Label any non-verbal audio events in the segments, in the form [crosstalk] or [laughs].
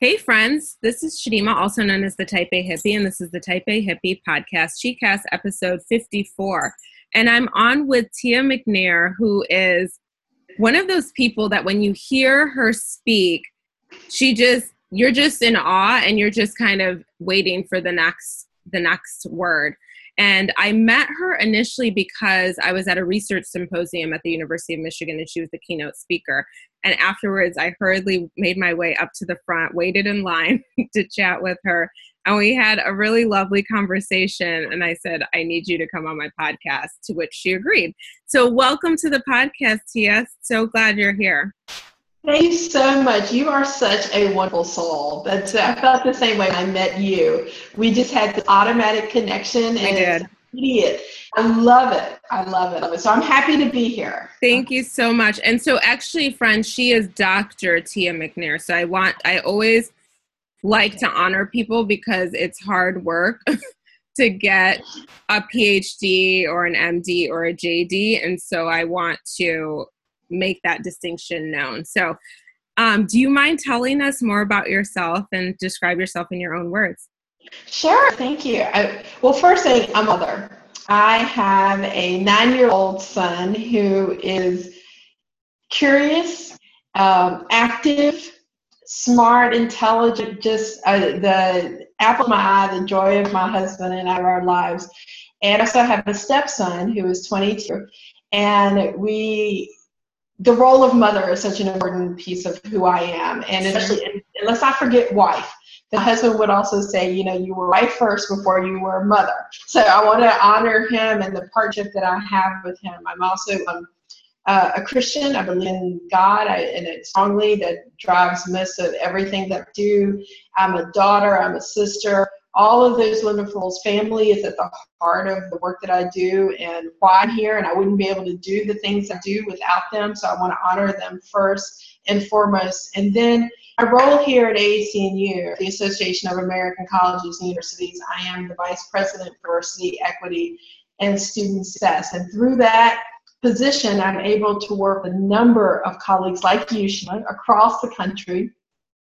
Hey, friends, this is Shadima, also known as the Type A Hippie, and this is the Type A Hippie podcast, ChiCast episode 54. And I'm on with Tia McNair, who is one of those people that when you hear her speak, she just, you're just in awe and you're just kind of waiting for the next the next word and I met her initially because I was at a research symposium at the University of Michigan and she was the keynote speaker. And afterwards, I hurriedly made my way up to the front, waited in line [laughs] to chat with her. And we had a really lovely conversation. And I said, I need you to come on my podcast, to which she agreed. So, welcome to the podcast, Tia. So glad you're here. Thank you so much. You are such a wonderful soul. That's I felt the same way when I met you. We just had the automatic connection and I did. immediate. I love it. I love it. So I'm happy to be here. Thank you so much. And so actually, friends, she is Dr. Tia McNair. So I want I always like to honor people because it's hard work [laughs] to get a PhD or an MD or a JD. And so I want to make that distinction known. So, um, do you mind telling us more about yourself and describe yourself in your own words? Sure, thank you. I, well, first, I'm a mother. I have a nine year old son who is curious, um, active, smart, intelligent, just uh, the apple of my eye, the joy of my husband and our lives. And I also have a stepson who is 22. And we the role of mother is such an important piece of who I am, and especially and let's not forget wife. The husband would also say, you know, you were wife first before you were mother. So I want to honor him and the partnership that I have with him. I'm also um, uh, a Christian. I believe in God, I, and it strongly that drives most of everything that I do. I'm a daughter. I'm a sister all of those wonderful family is at the heart of the work that I do and why I'm here. And I wouldn't be able to do the things I do without them. So I want to honor them first and foremost. And then my role here at AAC&U, the Association of American Colleges and Universities, I am the Vice President for Diversity, Equity, and Student Success. And through that position, I'm able to work with a number of colleagues like you, Sheila, across the country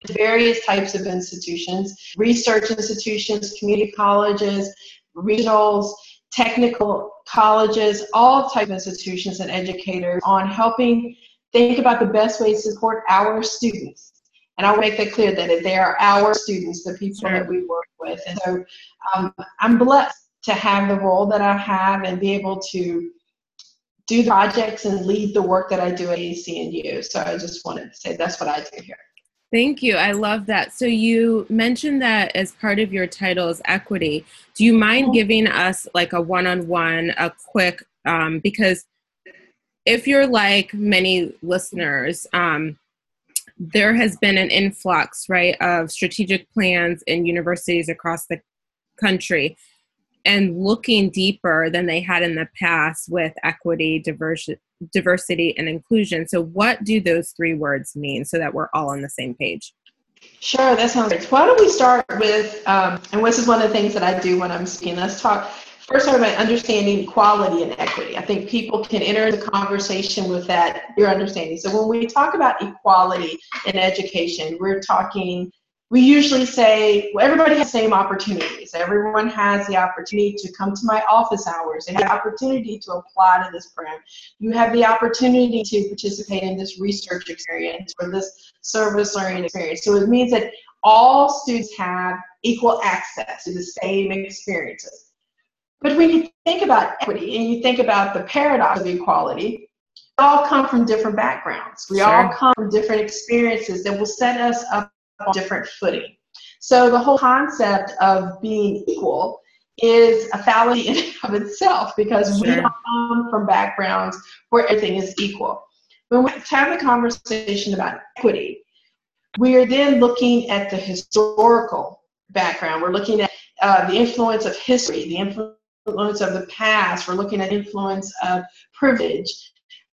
various types of institutions, research institutions, community colleges, regionals, technical colleges, all type of institutions and educators on helping think about the best ways to support our students. And I will make that clear that they are our students, the people sure. that we work with. And so um, I'm blessed to have the role that I have and be able to do the projects and lead the work that I do at AAC&U. So I just wanted to say that's what I do here. Thank you. I love that. So you mentioned that as part of your title is equity. Do you mind giving us like a one-on-one, a quick, um, because if you're like many listeners, um, there has been an influx, right, of strategic plans in universities across the country and looking deeper than they had in the past with equity, diversity, diversity and inclusion. So, what do those three words mean so that we're all on the same page? Sure, that sounds great. Why don't we start with, um, and this is one of the things that I do when I'm speaking. Let's talk first start understanding equality and equity. I think people can enter the conversation with that, your understanding. So when we talk about equality in education, we're talking we usually say well, everybody has the same opportunities. Everyone has the opportunity to come to my office hours. They have the opportunity to apply to this program. You have the opportunity to participate in this research experience or this service learning experience. So it means that all students have equal access to the same experiences. But when you think about equity and you think about the paradox of equality, we all come from different backgrounds. We sure. all come from different experiences that will set us up on different footing. So the whole concept of being equal is a fallacy in and of itself because sure. we come from backgrounds where everything is equal. When we have the conversation about equity, we are then looking at the historical background. We're looking at uh, the influence of history, the influence of the past. We're looking at the influence of privilege,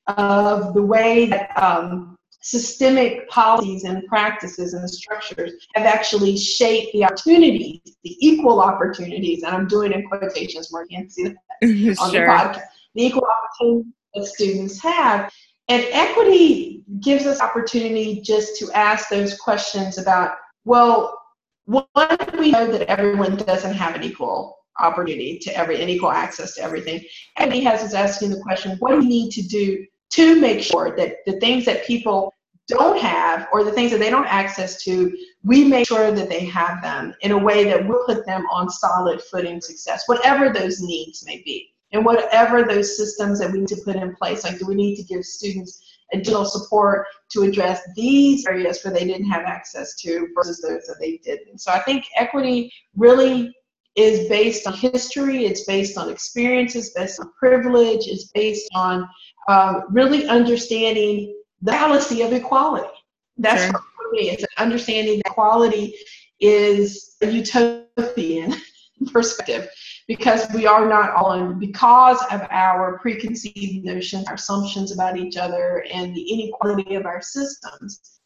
of the way that um, systemic policies and practices and structures have actually shaped the opportunities, the equal opportunities, and I'm doing in quotations where you can see that [laughs] on sure. the podcast, the equal opportunities that students have. And equity gives us opportunity just to ask those questions about Well, one, we know that everyone doesn't have an equal opportunity to every and equal access to everything. And he has us asking the question, what do we need to do to make sure that the things that people don't have or the things that they don't access to, we make sure that they have them in a way that will put them on solid footing success, whatever those needs may be. And whatever those systems that we need to put in place, like do we need to give students additional support to address these areas where they didn't have access to versus those that they didn't. So I think equity really is based on history, it's based on experiences, based on privilege, it's based on um, really understanding the fallacy of equality. That's sure. for me. It's understanding that equality is a utopian [laughs] perspective because we are not all in because of our preconceived notions, our assumptions about each other, and the inequality of our systems.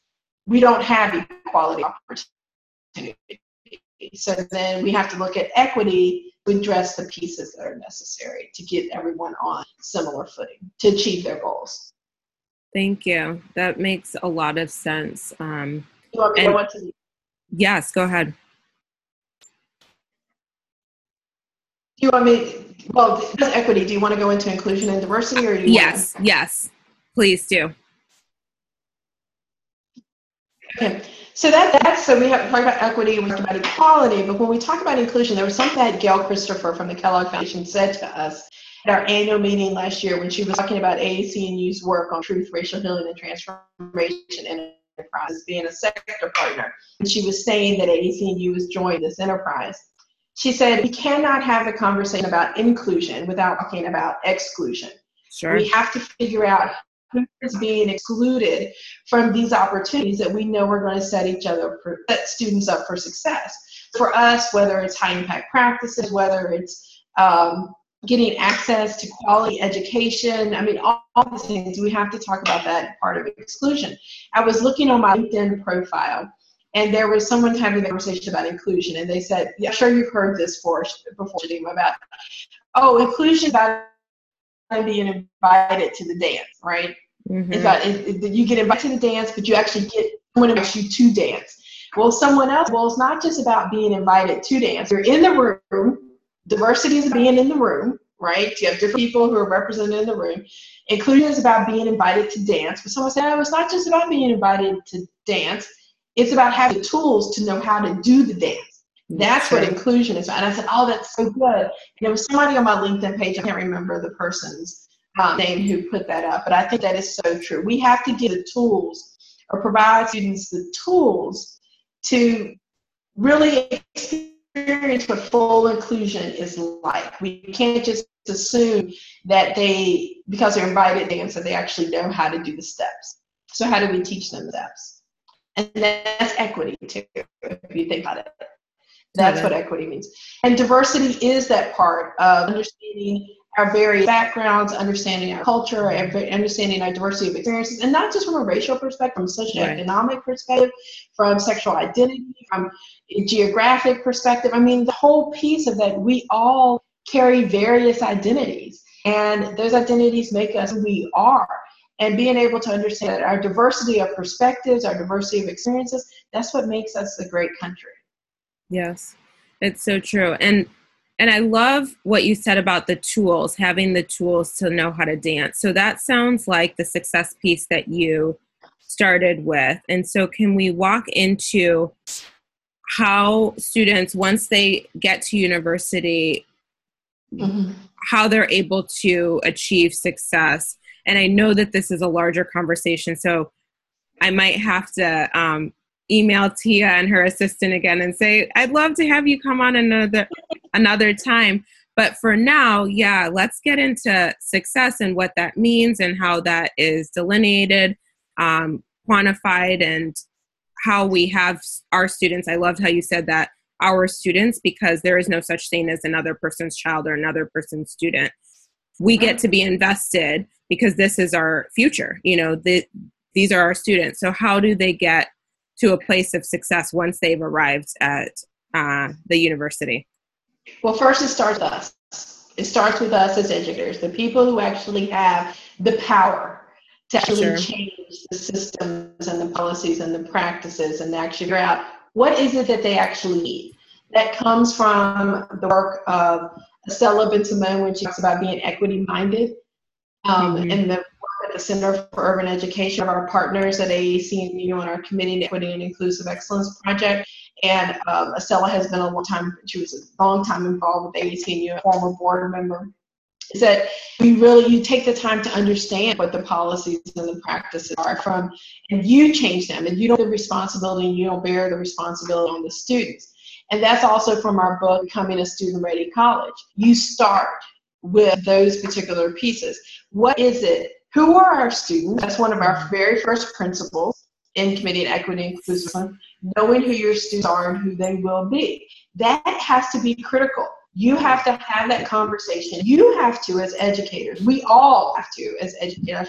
We don't have equality opportunity. So then we have to look at equity to address the pieces that are necessary to get everyone on similar footing to achieve their goals. Thank you. That makes a lot of sense. Um, you want me and, to to yes, go ahead. Do you want me? Well, equity. Do you want to go into inclusion and diversity, or do you yes, to- yes, please do. Okay. So that that's so we have talked about equity and we talked about equality, but when we talk about inclusion, there was something that Gail Christopher from the Kellogg Foundation said to us at our annual meeting last year when she was talking about AAC&U's work on truth, racial healing, and transformation enterprise being a sector partner. And she was saying that AAC&U was joining this enterprise. She said, we cannot have a conversation about inclusion without talking about exclusion. Sure. We have to figure out who is being excluded from these opportunities that we know we're going to set each other for, set students up for success. For us, whether it's high impact practices, whether it's um, getting access to quality education. I mean, all, all the things we have to talk about that part of exclusion. I was looking on my LinkedIn profile, and there was someone having a conversation about inclusion, and they said, "Yeah, sure, you've heard this for, before, about oh, inclusion about being invited to the dance, right? Mm-hmm. It's about it, it, you get invited to the dance, but you actually get someone invites you to dance. Well, someone else. Well, it's not just about being invited to dance. You're in the room diversity is being in the room, right? You have different people who are represented in the room. Inclusion is about being invited to dance. But someone said, oh, it's not just about being invited to dance. It's about having the tools to know how to do the dance. That's what inclusion is. And I said, oh, that's so good. And there was somebody on my LinkedIn page, I can't remember the person's um, name who put that up, but I think that is so true. We have to give the tools or provide students the tools to really experience what full inclusion is like. We can't just assume that they, because they're invited dance, that they actually know how to do the steps. So how do we teach them the steps? And that's equity too, if you think about it. That's what equity means. And diversity is that part of understanding our various backgrounds, understanding our culture, understanding our diversity of experiences, and not just from a racial perspective, from a socioeconomic right. perspective, from sexual identity, from a geographic perspective. I mean, the whole piece of that, we all carry various identities, and those identities make us who we are. And being able to understand our diversity of perspectives, our diversity of experiences, that's what makes us a great country. Yes, it's so true. And and I love what you said about the tools, having the tools to know how to dance. So that sounds like the success piece that you started with. And so, can we walk into how students, once they get to university, mm-hmm. how they're able to achieve success? And I know that this is a larger conversation, so I might have to um, email Tia and her assistant again and say, I'd love to have you come on another another time. But for now, yeah, let's get into success and what that means and how that is delineated, um, quantified, and how we have our students. I loved how you said that our students, because there is no such thing as another person's child or another person's student. We get to be invested because this is our future. You know, the, these are our students. So, how do they get to a place of success once they've arrived at uh, the university? Well, first, it starts with us. It starts with us as educators, the people who actually have the power to actually sure. change the systems and the policies and the practices and actually figure out what is it that they actually need. That comes from the work of Estela Bensimon when she talks about being equity minded um, mm-hmm. and the work at the Center for Urban Education of our partners at AAC&U on our Committing to Equity and Inclusive Excellence project. And um, Estela has been a long time, she was a long time involved with AAC&U, a former board member. Is that we really you take the time to understand what the policies and the practices are from and you change them and you don't have the responsibility and you don't bear the responsibility on the students. And that's also from our book becoming a student ready college. You start with those particular pieces. What is it? Who are our students? That's one of our very first principles in committee and equity inclusion knowing who your students are and who they will be that has to be critical you have to have that conversation. You have to, as educators, we all have to, as educators,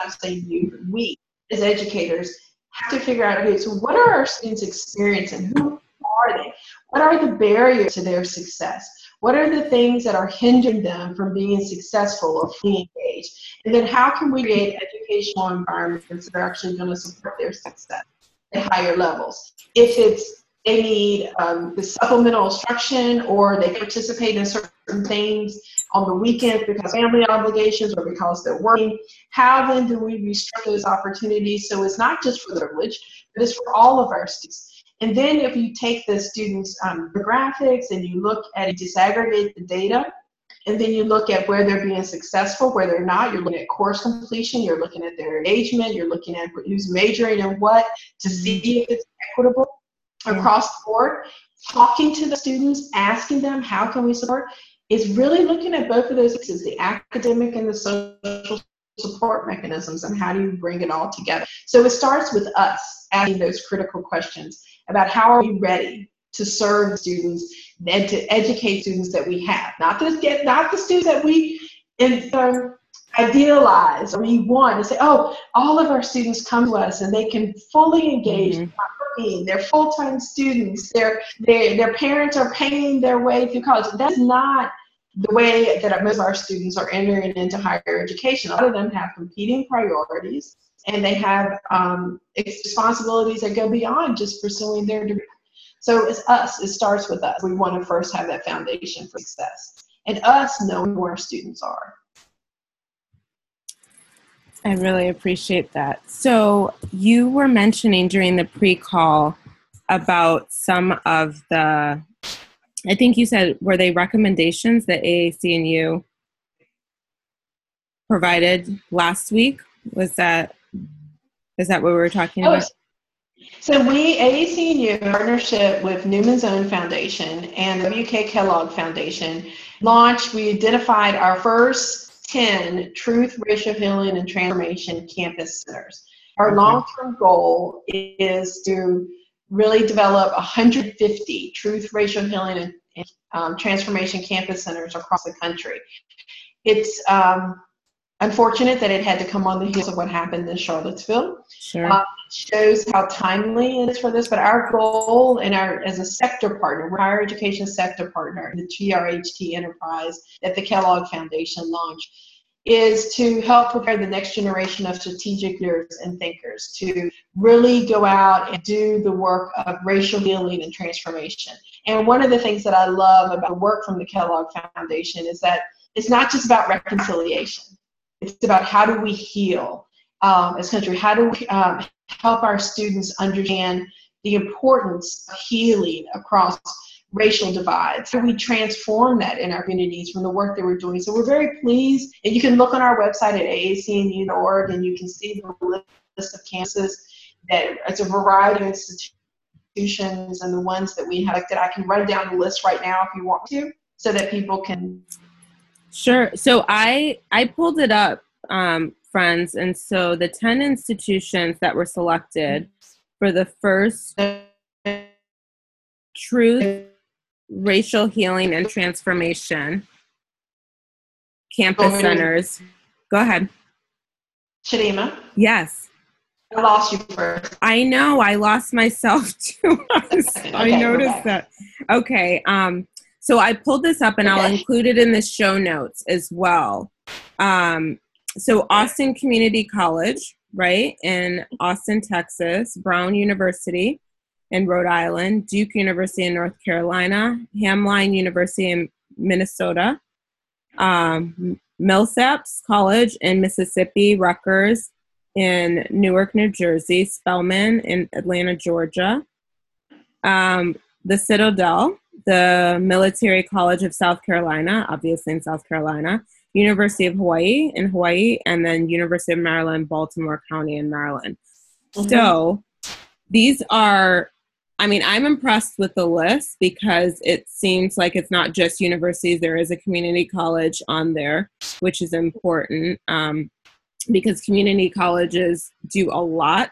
I say you, we, as educators, have to figure out okay, so what are our students experiencing? Who are they? What are the barriers to their success? What are the things that are hindering them from being successful or fully engaged? And then how can we create educational environments that are actually going to support their success at higher levels? If it's they need um, the supplemental instruction or they participate in certain things on the weekend because family obligations or because they're working. How then do we restructure those opportunities so it's not just for the privileged, but it's for all of our students? And then if you take the students' um, graphics and you look at it, disaggregate the data, and then you look at where they're being successful, where they're not. You're looking at course completion, you're looking at their engagement, you're looking at who's majoring in what to see if it's equitable across the board, talking to the students, asking them how can we support, is really looking at both of those pieces, the academic and the social support mechanisms and how do you bring it all together. So it starts with us asking those critical questions about how are we ready to serve students and to educate students that we have, not to get not the students that we in, um, idealize or we want to say, oh, all of our students come to us and they can fully engage mm-hmm they're full-time students. Their their their parents are paying their way through college. That's not the way that most of our students are entering into higher education. A lot of them have competing priorities, and they have um, responsibilities that go beyond just pursuing their degree. So it's us. It starts with us. We want to first have that foundation for success, and us knowing where our students are. I really appreciate that. So, you were mentioning during the pre call about some of the, I think you said, were they recommendations that AAC&U provided last week? Was that, is that what we were talking oh, about? So we, AAC&U, in partnership with Newman's Own Foundation and the WK Kellogg Foundation, launched, we identified our first 10 Truth, Racial Healing, and Transformation campus centers. Our okay. long term goal is to really develop 150 Truth, Racial Healing, and, and um, Transformation campus centers across the country. It's um, unfortunate that it had to come on the heels of what happened in Charlottesville. Sure. Uh, shows how timely it is for this, but our goal and our as a sector partner, we're higher education sector partner, the TRHT enterprise that the Kellogg Foundation launched, is to help prepare the next generation of strategic leaders and thinkers to really go out and do the work of racial healing and transformation. And one of the things that I love about the work from the Kellogg Foundation is that it's not just about reconciliation it's about how do we heal um, as a country? How do we um, help our students understand the importance of healing across racial divides? How do we transform that in our communities from the work that we're doing? So we're very pleased, and you can look on our website at aacnu.org and you can see the list of campuses that it's a variety of institutions and the ones that we have. That I can run down the list right now if you want to, so that people can Sure. So I I pulled it up, um, friends, and so the ten institutions that were selected for the first truth, racial healing, and transformation campus centers. Go ahead. Shadima. Yes. I lost you first. I know. I lost myself [laughs] too. okay, I noticed that. Okay. Um, so I pulled this up and okay. I'll include it in the show notes as well. Um, so Austin Community College, right, in Austin, Texas, Brown University, in Rhode Island, Duke University in North Carolina, Hamline University in Minnesota, um, Millsaps College in Mississippi, Rutgers in Newark, New Jersey, Spelman in Atlanta, Georgia, um, the Citadel, the Military College of South Carolina, obviously in South Carolina, University of Hawaii in Hawaii, and then University of Maryland, Baltimore County in Maryland. Mm-hmm. So these are I mean, I'm impressed with the list because it seems like it's not just universities. There is a community college on there, which is important um, because community colleges do a lot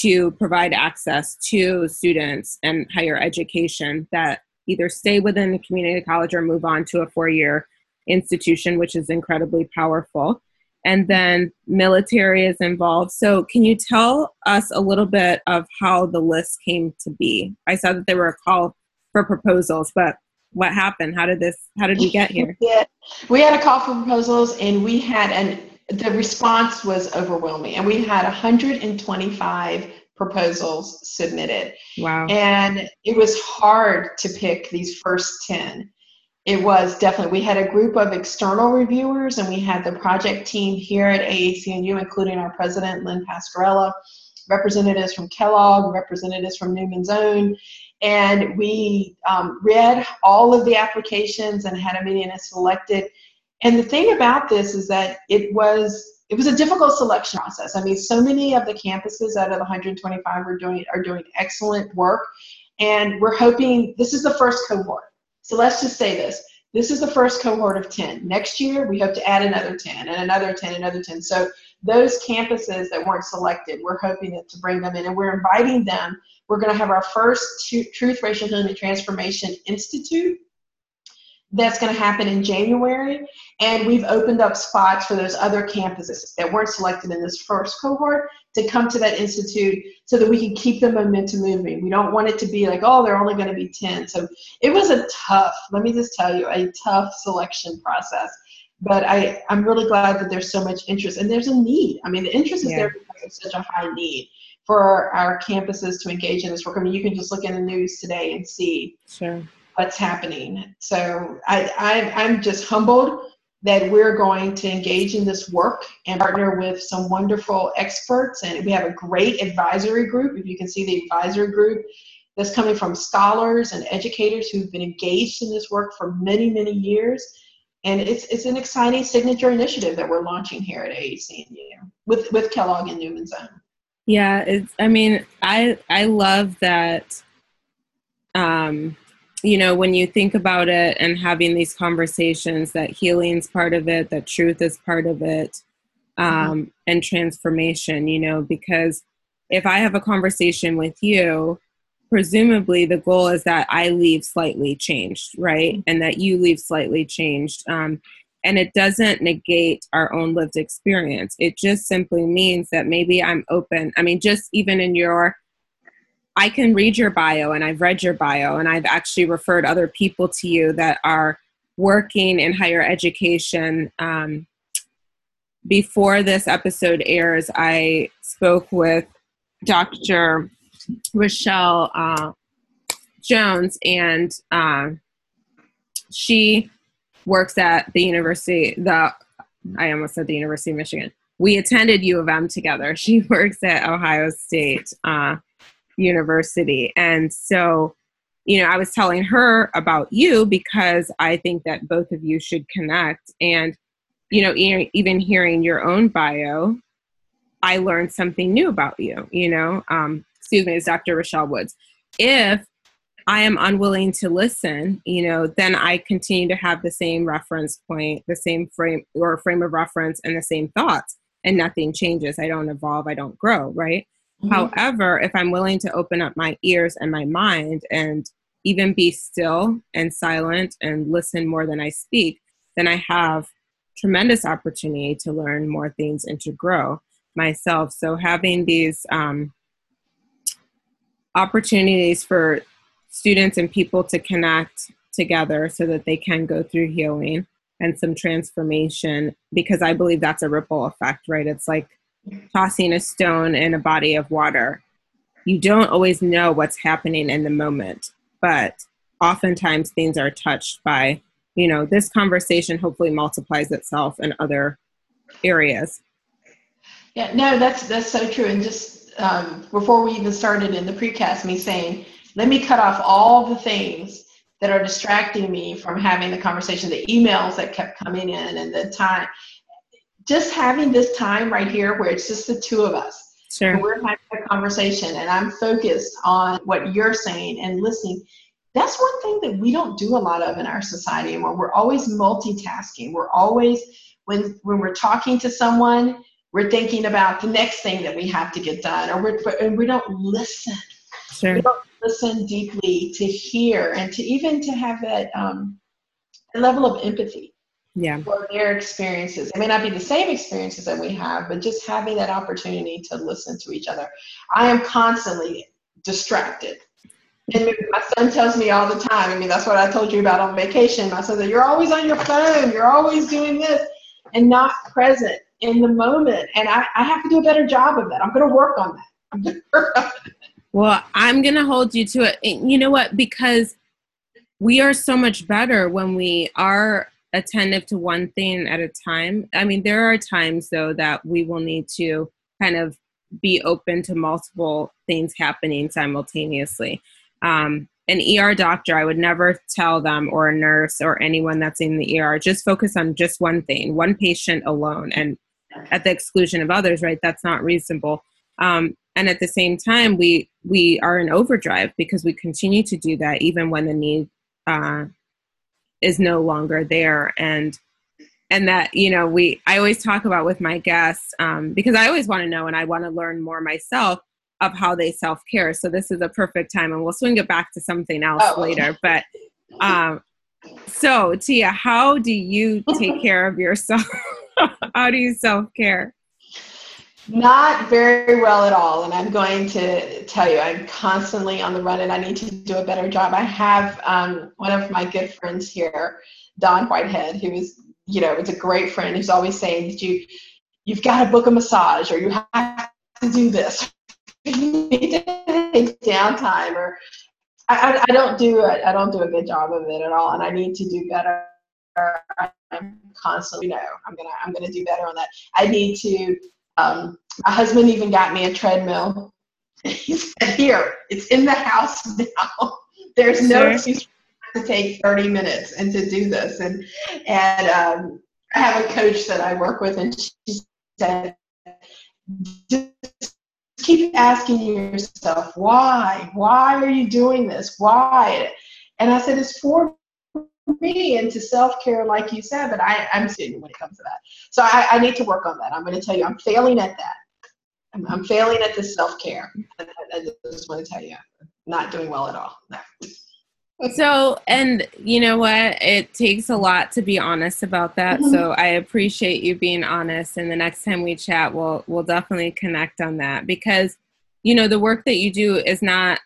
to provide access to students and higher education that either stay within the community college or move on to a four year institution, which is incredibly powerful and then military is involved. So, can you tell us a little bit of how the list came to be? I saw that there were a call for proposals, but what happened? How did this? How did we get here? Yeah, we had a call for proposals, and we had and the response was overwhelming, and we had 125 proposals submitted. Wow! And it was hard to pick these first 10 it was definitely we had a group of external reviewers and we had the project team here at AAC&U including our president Lynn Pasquerella representatives from kellogg representatives from newman's own and we um, read all of the applications and had a meeting and selected and the thing about this is that it was it was a difficult selection process i mean so many of the campuses out of the 125 are doing are doing excellent work and we're hoping this is the first cohort so let's just say this. This is the first cohort of 10. Next year, we hope to add another 10 and another 10, another 10. So those campuses that weren't selected, we're hoping to bring them in and we're inviting them. We're going to have our first Truth, Racial Healing, and Transformation Institute that's going to happen in January. And we've opened up spots for those other campuses that weren't selected in this first cohort to come to that institute so that we can keep the momentum moving. We don't want it to be like, oh, they're only going to be 10. So it was a tough, let me just tell you, a tough selection process. But I, I'm really glad that there's so much interest and there's a need. I mean, the interest is yeah. there because there's such a high need for our, our campuses to engage in this work. I mean, you can just look in the news today and see sure what's happening. So I, I, I'm just humbled that we're going to engage in this work and partner with some wonderful experts. And we have a great advisory group. If you can see the advisory group that's coming from scholars and educators who've been engaged in this work for many, many years. And it's, it's an exciting signature initiative that we're launching here at AAC&U with, with Kellogg and Newman's Own. Yeah, it's, I mean, I, I love that um, you know, when you think about it and having these conversations, that healing's part of it, that truth is part of it, um, mm-hmm. and transformation, you know, because if I have a conversation with you, presumably the goal is that I leave slightly changed, right? Mm-hmm. And that you leave slightly changed. Um, and it doesn't negate our own lived experience. It just simply means that maybe I'm open. I mean, just even in your I can read your bio and I've read your bio and I've actually referred other people to you that are working in higher education. Um, before this episode airs, I spoke with Dr. Rochelle uh, Jones, and uh, she works at the University. The I almost said the University of Michigan. We attended U of M together. She [laughs] works at Ohio State. Uh, university. And so, you know, I was telling her about you because I think that both of you should connect. And, you know, even hearing your own bio, I learned something new about you, you know. Um, excuse me, it's Dr. Rochelle Woods. If I am unwilling to listen, you know, then I continue to have the same reference point, the same frame or frame of reference and the same thoughts, and nothing changes. I don't evolve, I don't grow, right? Mm-hmm. However, if I'm willing to open up my ears and my mind and even be still and silent and listen more than I speak, then I have tremendous opportunity to learn more things and to grow myself. So having these um, opportunities for students and people to connect together so that they can go through healing and some transformation because I believe that's a ripple effect, right? It's like tossing a stone in a body of water. you don't always know what's happening in the moment, but oftentimes things are touched by, you know, this conversation hopefully multiplies itself in other areas. Yeah, no, that's that's so true. And just um, before we even started in the precast, me saying, let me cut off all the things that are distracting me from having the conversation, the emails that kept coming in, and the time. Just having this time right here where it's just the two of us. Sure. We're having a conversation, and I'm focused on what you're saying and listening. That's one thing that we don't do a lot of in our society anymore. We're always multitasking. We're always when when we're talking to someone, we're thinking about the next thing that we have to get done, or we're, and we don't listen. Sure. We don't listen deeply to hear and to even to have that um, level of empathy yeah. for their experiences. It may not be the same experiences that we have, but just having that opportunity to listen to each other. I am constantly distracted. And my son tells me all the time, I mean, that's what I told you about on vacation. My son said, You're always on your phone, you're always doing this, and not present in the moment. And I, I have to do a better job of that. I'm going to work on that. I'm going [laughs] to work on it. Well, I'm going to hold you to it. You know what? Because we are so much better when we are attentive to one thing at a time. I mean, there are times, though, that we will need to kind of be open to multiple things happening simultaneously. Um, an ER doctor, I would never tell them, or a nurse, or anyone that's in the ER, just focus on just one thing, one patient alone, and at the exclusion of others, right? That's not reasonable. Um, and at the same time we we are in overdrive because we continue to do that even when the need uh, is no longer there. And and that you know we i always talk about with my guests um, because i always want to know and i want to learn more myself of how they self-care. So this is a perfect time and we'll swing it back to something else oh. later but um, so tia how do you take care of yourself? [laughs] How do you self-care not very well at all. And I'm going to tell you, I'm constantly on the run and I need to do a better job. I have um, one of my good friends here, Dawn Whitehead, who is, you know, is a great friend who's always saying that you, you've got to book a massage or you have to do this. [laughs] you need to take downtime or I, I, don't do. I don't do a good job of it at all. And I need to do better. I'm constantly, you know, I'm going to, I'm going to do better on that. I need to um, my husband even got me a treadmill. [laughs] He said, "Here, it's in the house now. [laughs] There's no sure. excuse to take 30 minutes and to do this." And and um, I have a coach that I work with, and she said, "Just keep asking yourself why. Why are you doing this? Why?" And I said, "It's for me into self-care like you said but I, i'm seeing when it comes to that. So I, I need to work on that. I'm going to tell you i'm failing at that. I'm, I'm failing at the self-care. I, I just want to tell you I'm not doing well at all. No. [laughs] so and you know what? It takes a lot to be honest about that. Mm-hmm. so i appreciate you being honest and the next time we chat we'll we'll definitely connect on that. Because you know the work that you do is not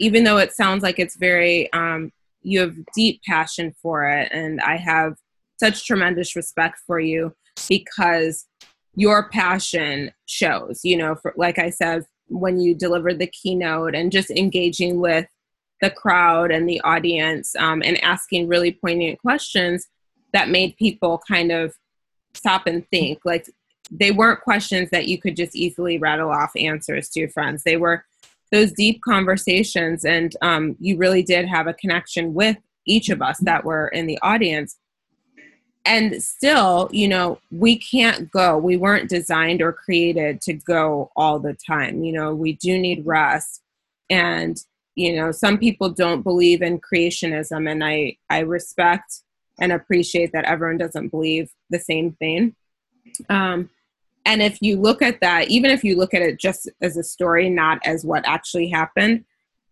even though it sounds like it's very um, you have deep passion for it and i have such tremendous respect for you because your passion shows you know for, like i said when you delivered the keynote and just engaging with the crowd and the audience um, and asking really poignant questions that made people kind of stop and think. Like they weren't questions that you could just easily rattle off answers to your friends. They were those deep conversations and um, you really did have a connection with each of us that were in the audience. And still you know we can't go we weren't designed or created to go all the time. You know we do need rest. And you know some people don't believe in creationism and i i respect and appreciate that everyone doesn't believe the same thing. Um, and if you look at that, even if you look at it just as a story, not as what actually happened,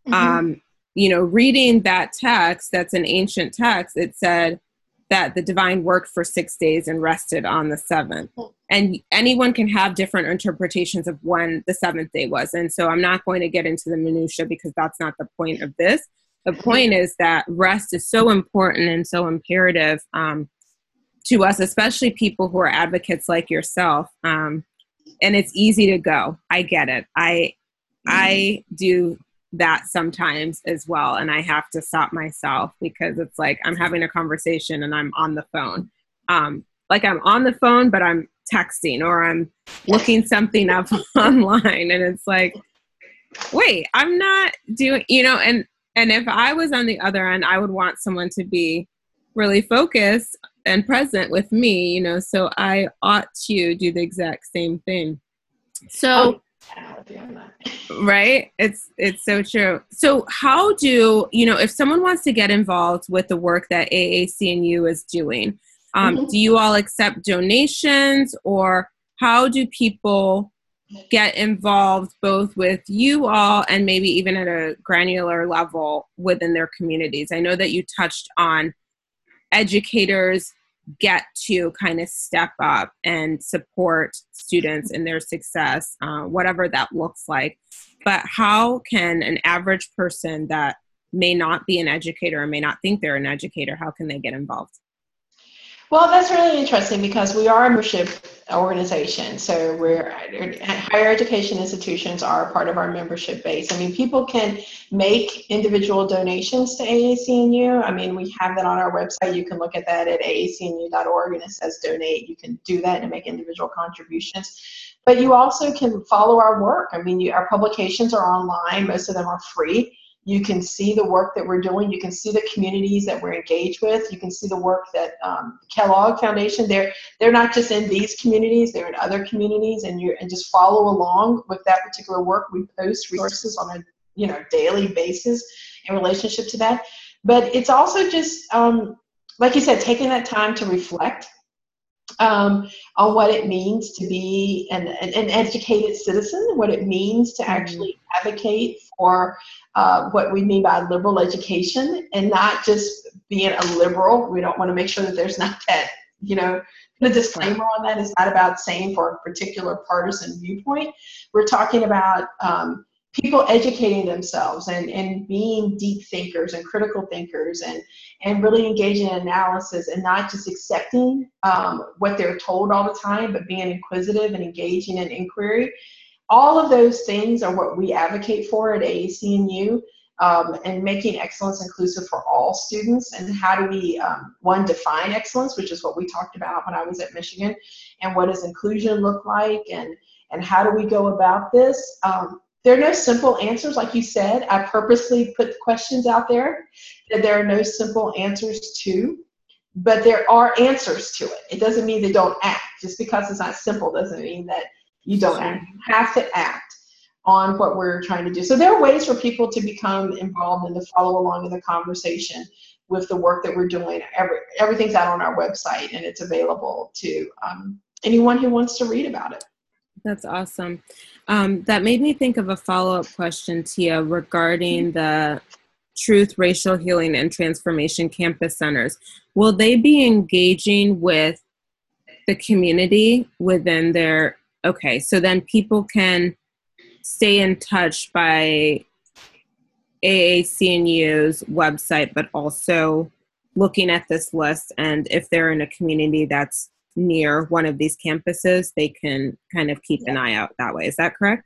mm-hmm. um, you know, reading that text, that's an ancient text, it said that the divine worked for six days and rested on the seventh. And anyone can have different interpretations of when the seventh day was. And so I'm not going to get into the minutia because that's not the point of this. The point is that rest is so important and so imperative um, to us, especially people who are advocates like yourself. Um, and it's easy to go. I get it. I, I do that sometimes as well. And I have to stop myself because it's like I'm having a conversation and I'm on the phone. Um, like I'm on the phone, but I'm texting or I'm looking something up [laughs] online. And it's like, wait, I'm not doing, you know, and, and if I was on the other end, I would want someone to be really focused and present with me, you know, so I ought to do the exact same thing. So, right it's it's so true so how do you know if someone wants to get involved with the work that aacnu is doing um, mm-hmm. do you all accept donations or how do people get involved both with you all and maybe even at a granular level within their communities i know that you touched on educators get to kind of step up and support students in their success, uh, whatever that looks like. But how can an average person that may not be an educator or may not think they're an educator, how can they get involved? Well, that's really interesting because we are a membership organization. So we're higher education institutions are part of our membership base. I mean, people can make individual donations to AAC&U. I mean, we have that on our website. You can look at that at aacnu.org and it says donate. You can do that and make individual contributions. But you also can follow our work. I mean, you, our publications are online. Most of them are free. You can see the work that we're doing. You can see the communities that we're engaged with. You can see the work that um, Kellogg Foundation. They're they're not just in these communities; they're in other communities, and you and just follow along with that particular work. We post resources on a you know daily basis in relationship to that. But it's also just um, like you said, taking that time to reflect um, on what it means to be an, an, educated citizen, what it means to mm-hmm. actually advocate for uh, what we mean by liberal education and not just being a liberal. We don't want to make sure that there's not that, you know, the disclaimer on that is not about saying for a particular partisan viewpoint. We're talking about um, people educating themselves and, and being deep thinkers and critical thinkers and, and really engaging in analysis and not just accepting um, what they're told all the time, but being inquisitive and engaging in inquiry. All of those things are what we advocate for at AAC&U. Um, and making excellence inclusive for all students. And how do we, um, one, define excellence, which is what we talked about when I was at Michigan, and what does inclusion look like, and and how do we go about this? Um, there are no simple answers, like you said. I purposely put questions out there that there are no simple answers to, but there are answers to it. It doesn't mean they don't act. Just because it's not simple doesn't mean that you don't act. You have to act on what we're trying to do. So there are ways for people to become involved and to follow along in the conversation with the work that we're doing. Every, everything's out on our website and it's available to um, anyone who wants to read about it. That's awesome. Um, that made me think of a follow up question, Tia, regarding the Truth, Racial Healing, and Transformation Campus Centers. Will they be engaging with the community within their? Okay, so then people can stay in touch by AAC&U's website, but also looking at this list. And if they're in a community that's near one of these campuses, they can kind of keep an eye out that way. Is that correct?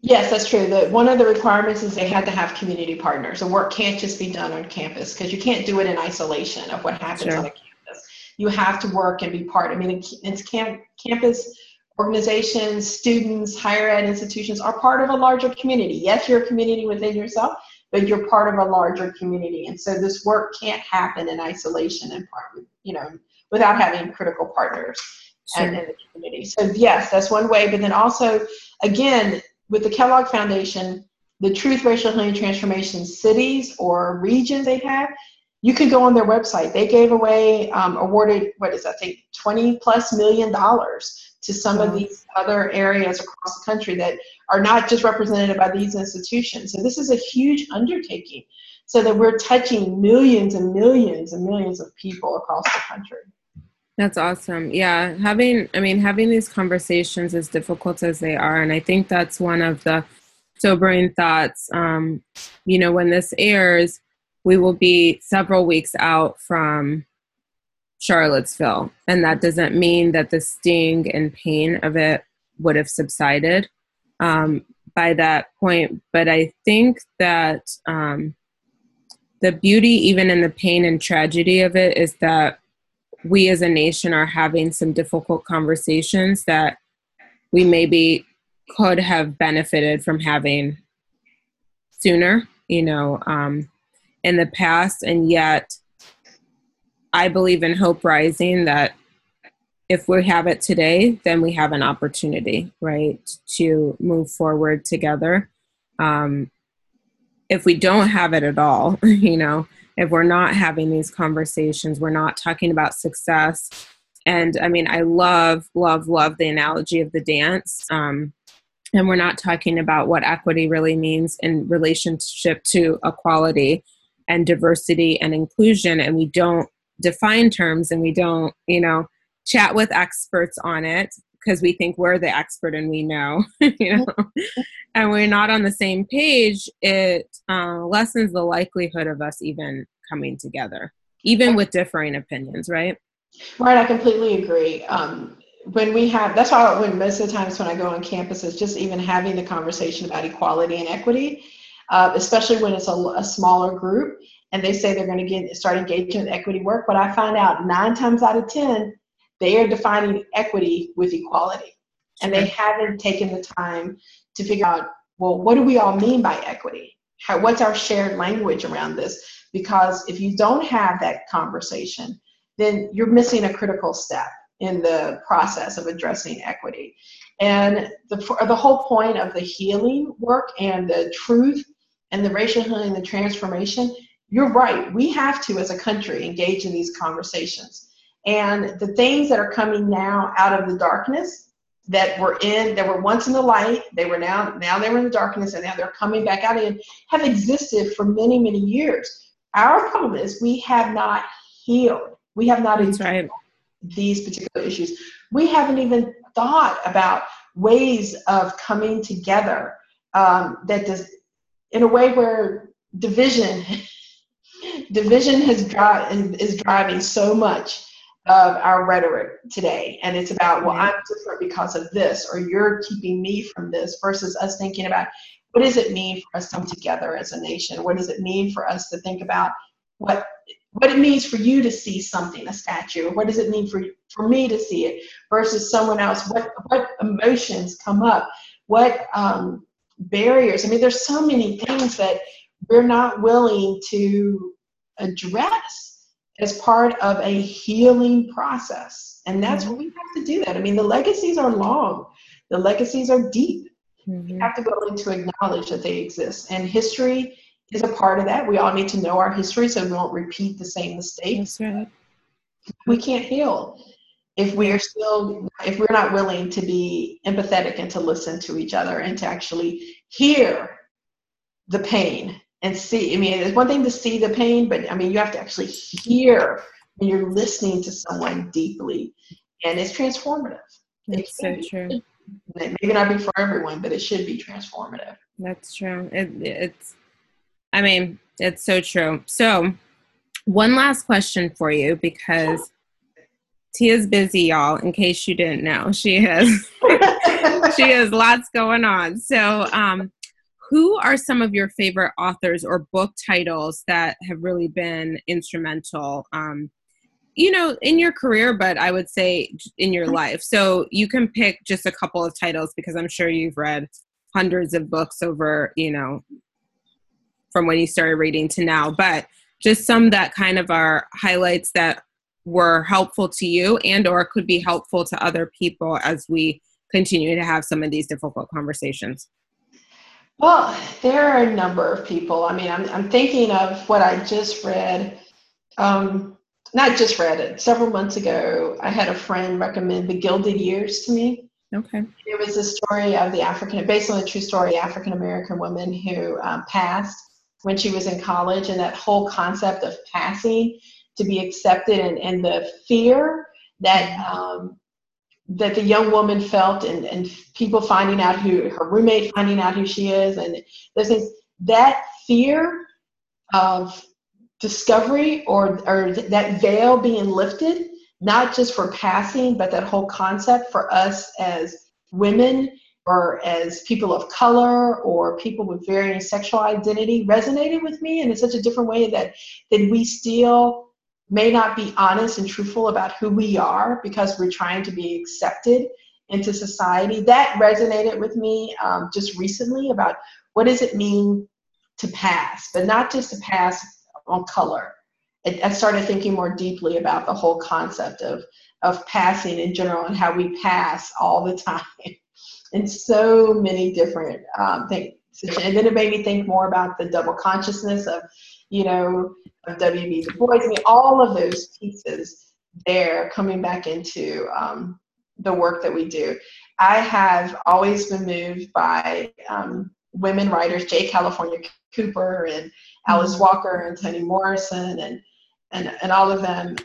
Yes, that's true. The, one of the requirements is they had to have community partners. The work can't just be done on campus because you can't do it in isolation of what happens sure. on a campus. You have to work and be part. I mean, it's camp, campus organizations, students, higher ed institutions are part of a larger community. Yes, you're a community within yourself, but you're part of a larger community. And so this work can't happen in isolation and part, you know, without having critical partners sure. in the community. So yes, that's one way. But then also, again, with the Kellogg Foundation, the Truth Racial Healing Transformation cities or regions they have, you can go on their website. They gave away, um, awarded, what is that, I think, 20 plus million dollars to some of these other areas across the country that are not just represented by these institutions. So this is a huge undertaking so that we're touching millions and millions and millions of people across the country. That's awesome. Yeah, having I mean having these conversations as difficult as they are and I think that's one of the sobering thoughts um you know when this airs we will be several weeks out from Charlottesville and that doesn't mean that the sting and pain of it would have subsided um by that point, but I think that um, the beauty, even in the pain and tragedy of it, is that we as a nation are having some difficult conversations that we maybe could have benefited from having sooner, you know, um, in the past. And yet, I believe in Hope Rising that if we have it today, then we have an opportunity, right, to move forward together. Um, if we don't have it at all, [laughs] you know, if we're not having these conversations, we're not talking about success. And I mean, I love, love, love the analogy of the dance. Um, and we're not talking about what equity really means in relationship to equality and diversity and inclusion. And we don't define terms and we don't, you know, chat with experts on it because we think we're the expert and we know, [laughs] you know, and we're not on the same page, it uh, lessens the likelihood of us even coming together, even with differing opinions, right? Right, I completely agree. Um, when we have, that's why when most of the times when I go on campuses, just even having the conversation about equality and equity, uh, especially when it's a, a smaller group and they say they're going to get start engaging in equity work, but I find out nine times out of ten they are defining equity with equality. And they haven't taken the time to figure out, well, what do we all mean by equity? How, what's our shared language around this? Because if you don't have that conversation, then you're missing a critical step in the process of addressing equity. And the, the whole point of the healing work and the truth and the racial healing, and the transformation, you're right. We have to, as a country, engage in these conversations and the things that are coming now out of the darkness that were in, that were once in the light, they were now, now they were in the darkness and now they're coming back out in, have existed for many, many years. Our problem is we have not healed. We have not That's right. these particular issues. We haven't even thought about ways of coming together um, that does, in a way where division, [laughs] division has dri- is driving so much of our rhetoric today. And it's about, well, I'm different because of this, or you're keeping me from this, versus us thinking about what does it mean for us to come together as a nation? What does it mean for us to think about what what it means for you to see something, a statue, what does it mean for for me to see it versus someone else? What what emotions come up? What um, barriers? I mean, there's so many things that we're not willing to address as part of a healing process. And that's mm-hmm. what we have to do that. I mean, the legacies are long, the legacies are deep. Mm-hmm. We have to be willing to acknowledge that they exist. And history is a part of that. We all need to know our history so we won't repeat the same mistakes. Right. We can't heal if we are still if we're not willing to be empathetic and to listen to each other and to actually hear the pain and see. I mean, it's one thing to see the pain, but I mean, you have to actually hear when you're listening to someone deeply, and it's transformative. That's so true. It may not be for everyone, but it should be transformative. That's true. It, it's, I mean, it's so true. So, one last question for you because Tia's busy, y'all. In case you didn't know, she has [laughs] she has lots going on. So, um, who are some of your favorite authors or book titles that have really been instrumental um, you know in your career but i would say in your life? So you can pick just a couple of titles because i'm sure you've read hundreds of books over you know from when you started reading to now but just some that kind of are highlights that were helpful to you and or could be helpful to other people as we continue to have some of these difficult conversations well, there are a number of people. I mean, I'm, I'm thinking of what I just read. Um, not just read it. Several months ago, I had a friend recommend The Gilded Years to me. Okay. It was a story of the African, based on a true story, African American woman who um, passed when she was in college, and that whole concept of passing to be accepted and, and the fear that um, that the young woman felt and, and people finding out who her roommate finding out who she is and those things that fear of discovery or or that veil being lifted not just for passing but that whole concept for us as women or as people of color or people with varying sexual identity resonated with me and in such a different way that that we still may not be honest and truthful about who we are because we're trying to be accepted into society that resonated with me um, just recently about what does it mean to pass but not just to pass on color I started thinking more deeply about the whole concept of of passing in general and how we pass all the time [laughs] in so many different um, things. And then it made me think more about the double consciousness of, you know, of W.B. Du Bois. I mean, all of those pieces there coming back into um, the work that we do. I have always been moved by um, women writers, J. California Cooper and Alice mm-hmm. Walker and Toni Morrison and, and, and all of them.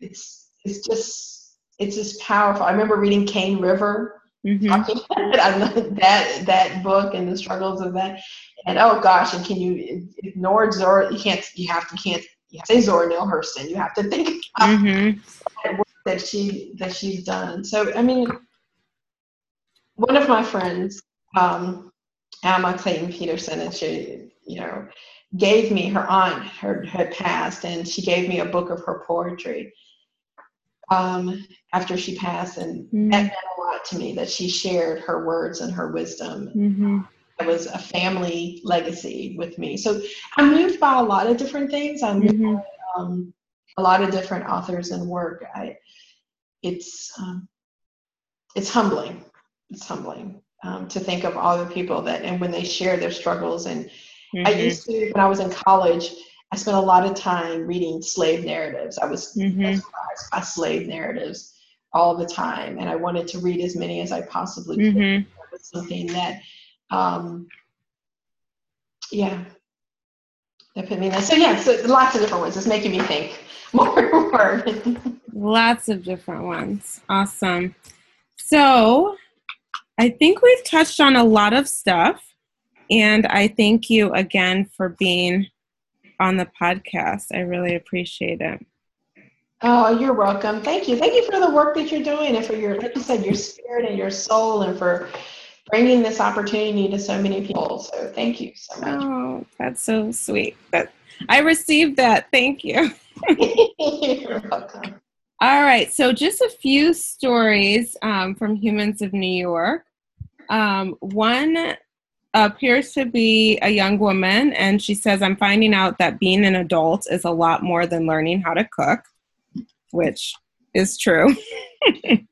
It's, it's just, it's just powerful. I remember reading Cane River Mm-hmm. [laughs] that that book and the struggles of that, and oh gosh, and can you ignore Zora? You can't. You have to. Can't you have to say Zora Neale Hurston. You have to think mm-hmm. that work that she that she's done. So I mean, one of my friends, um, Alma Clayton-Pedersen, and she, you know, gave me her aunt her had passed, and she gave me a book of her poetry um, after she passed, and mm-hmm. that meant a lot to me that she shared her words and her wisdom. Mm-hmm. It was a family legacy with me. So I'm moved by a lot of different things. I'm mm-hmm. by, um, a lot of different authors and work. I, it's um, it's humbling. It's humbling um, to think of all the people that and when they share their struggles. And I mm-hmm. used to when I was in college. I spent a lot of time reading slave narratives. I was mm-hmm. by slave narratives all the time, and I wanted to read as many as I possibly could. Mm-hmm. That was something that, um, yeah, that put me that. So yeah, so lots of different ones. It's making me think more and more. lots of different ones. Awesome. So I think we've touched on a lot of stuff, and I thank you again for being on the podcast. I really appreciate it. Oh, you're welcome. Thank you. Thank you for the work that you're doing and for your, like you said, your spirit and your soul and for bringing this opportunity to so many people. So thank you so much. Oh, that's so sweet. But I received that. Thank you. [laughs] you're welcome. All right. So just a few stories um, from Humans of New York. Um, one appears to be a young woman, and she says, I'm finding out that being an adult is a lot more than learning how to cook, which is true. [laughs]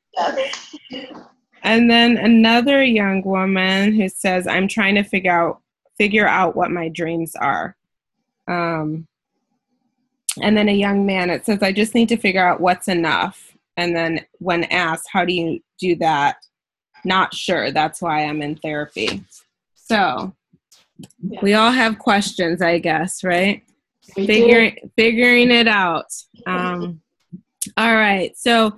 and then another young woman who says, I'm trying to figure out figure out what my dreams are. Um, and then a young man, it says, I just need to figure out what's enough. And then when asked, how do you do that? Not sure. That's why I'm in therapy. So yeah. we all have questions, I guess, right? We figuring do. figuring it out. Um, all right. So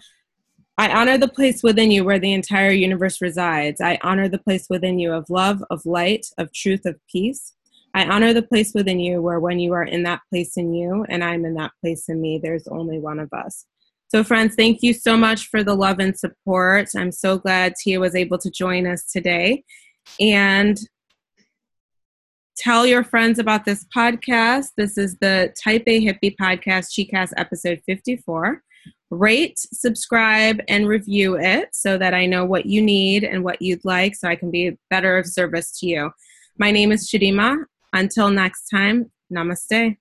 I honor the place within you where the entire universe resides. I honor the place within you of love, of light, of truth, of peace. I honor the place within you where when you are in that place in you and I'm in that place in me, there's only one of us. So, friends, thank you so much for the love and support. I'm so glad Tia was able to join us today. And Tell your friends about this podcast. This is the Type A Hippie Podcast, ChiCast episode 54. Rate, subscribe, and review it so that I know what you need and what you'd like so I can be better of service to you. My name is Chidima. Until next time, namaste.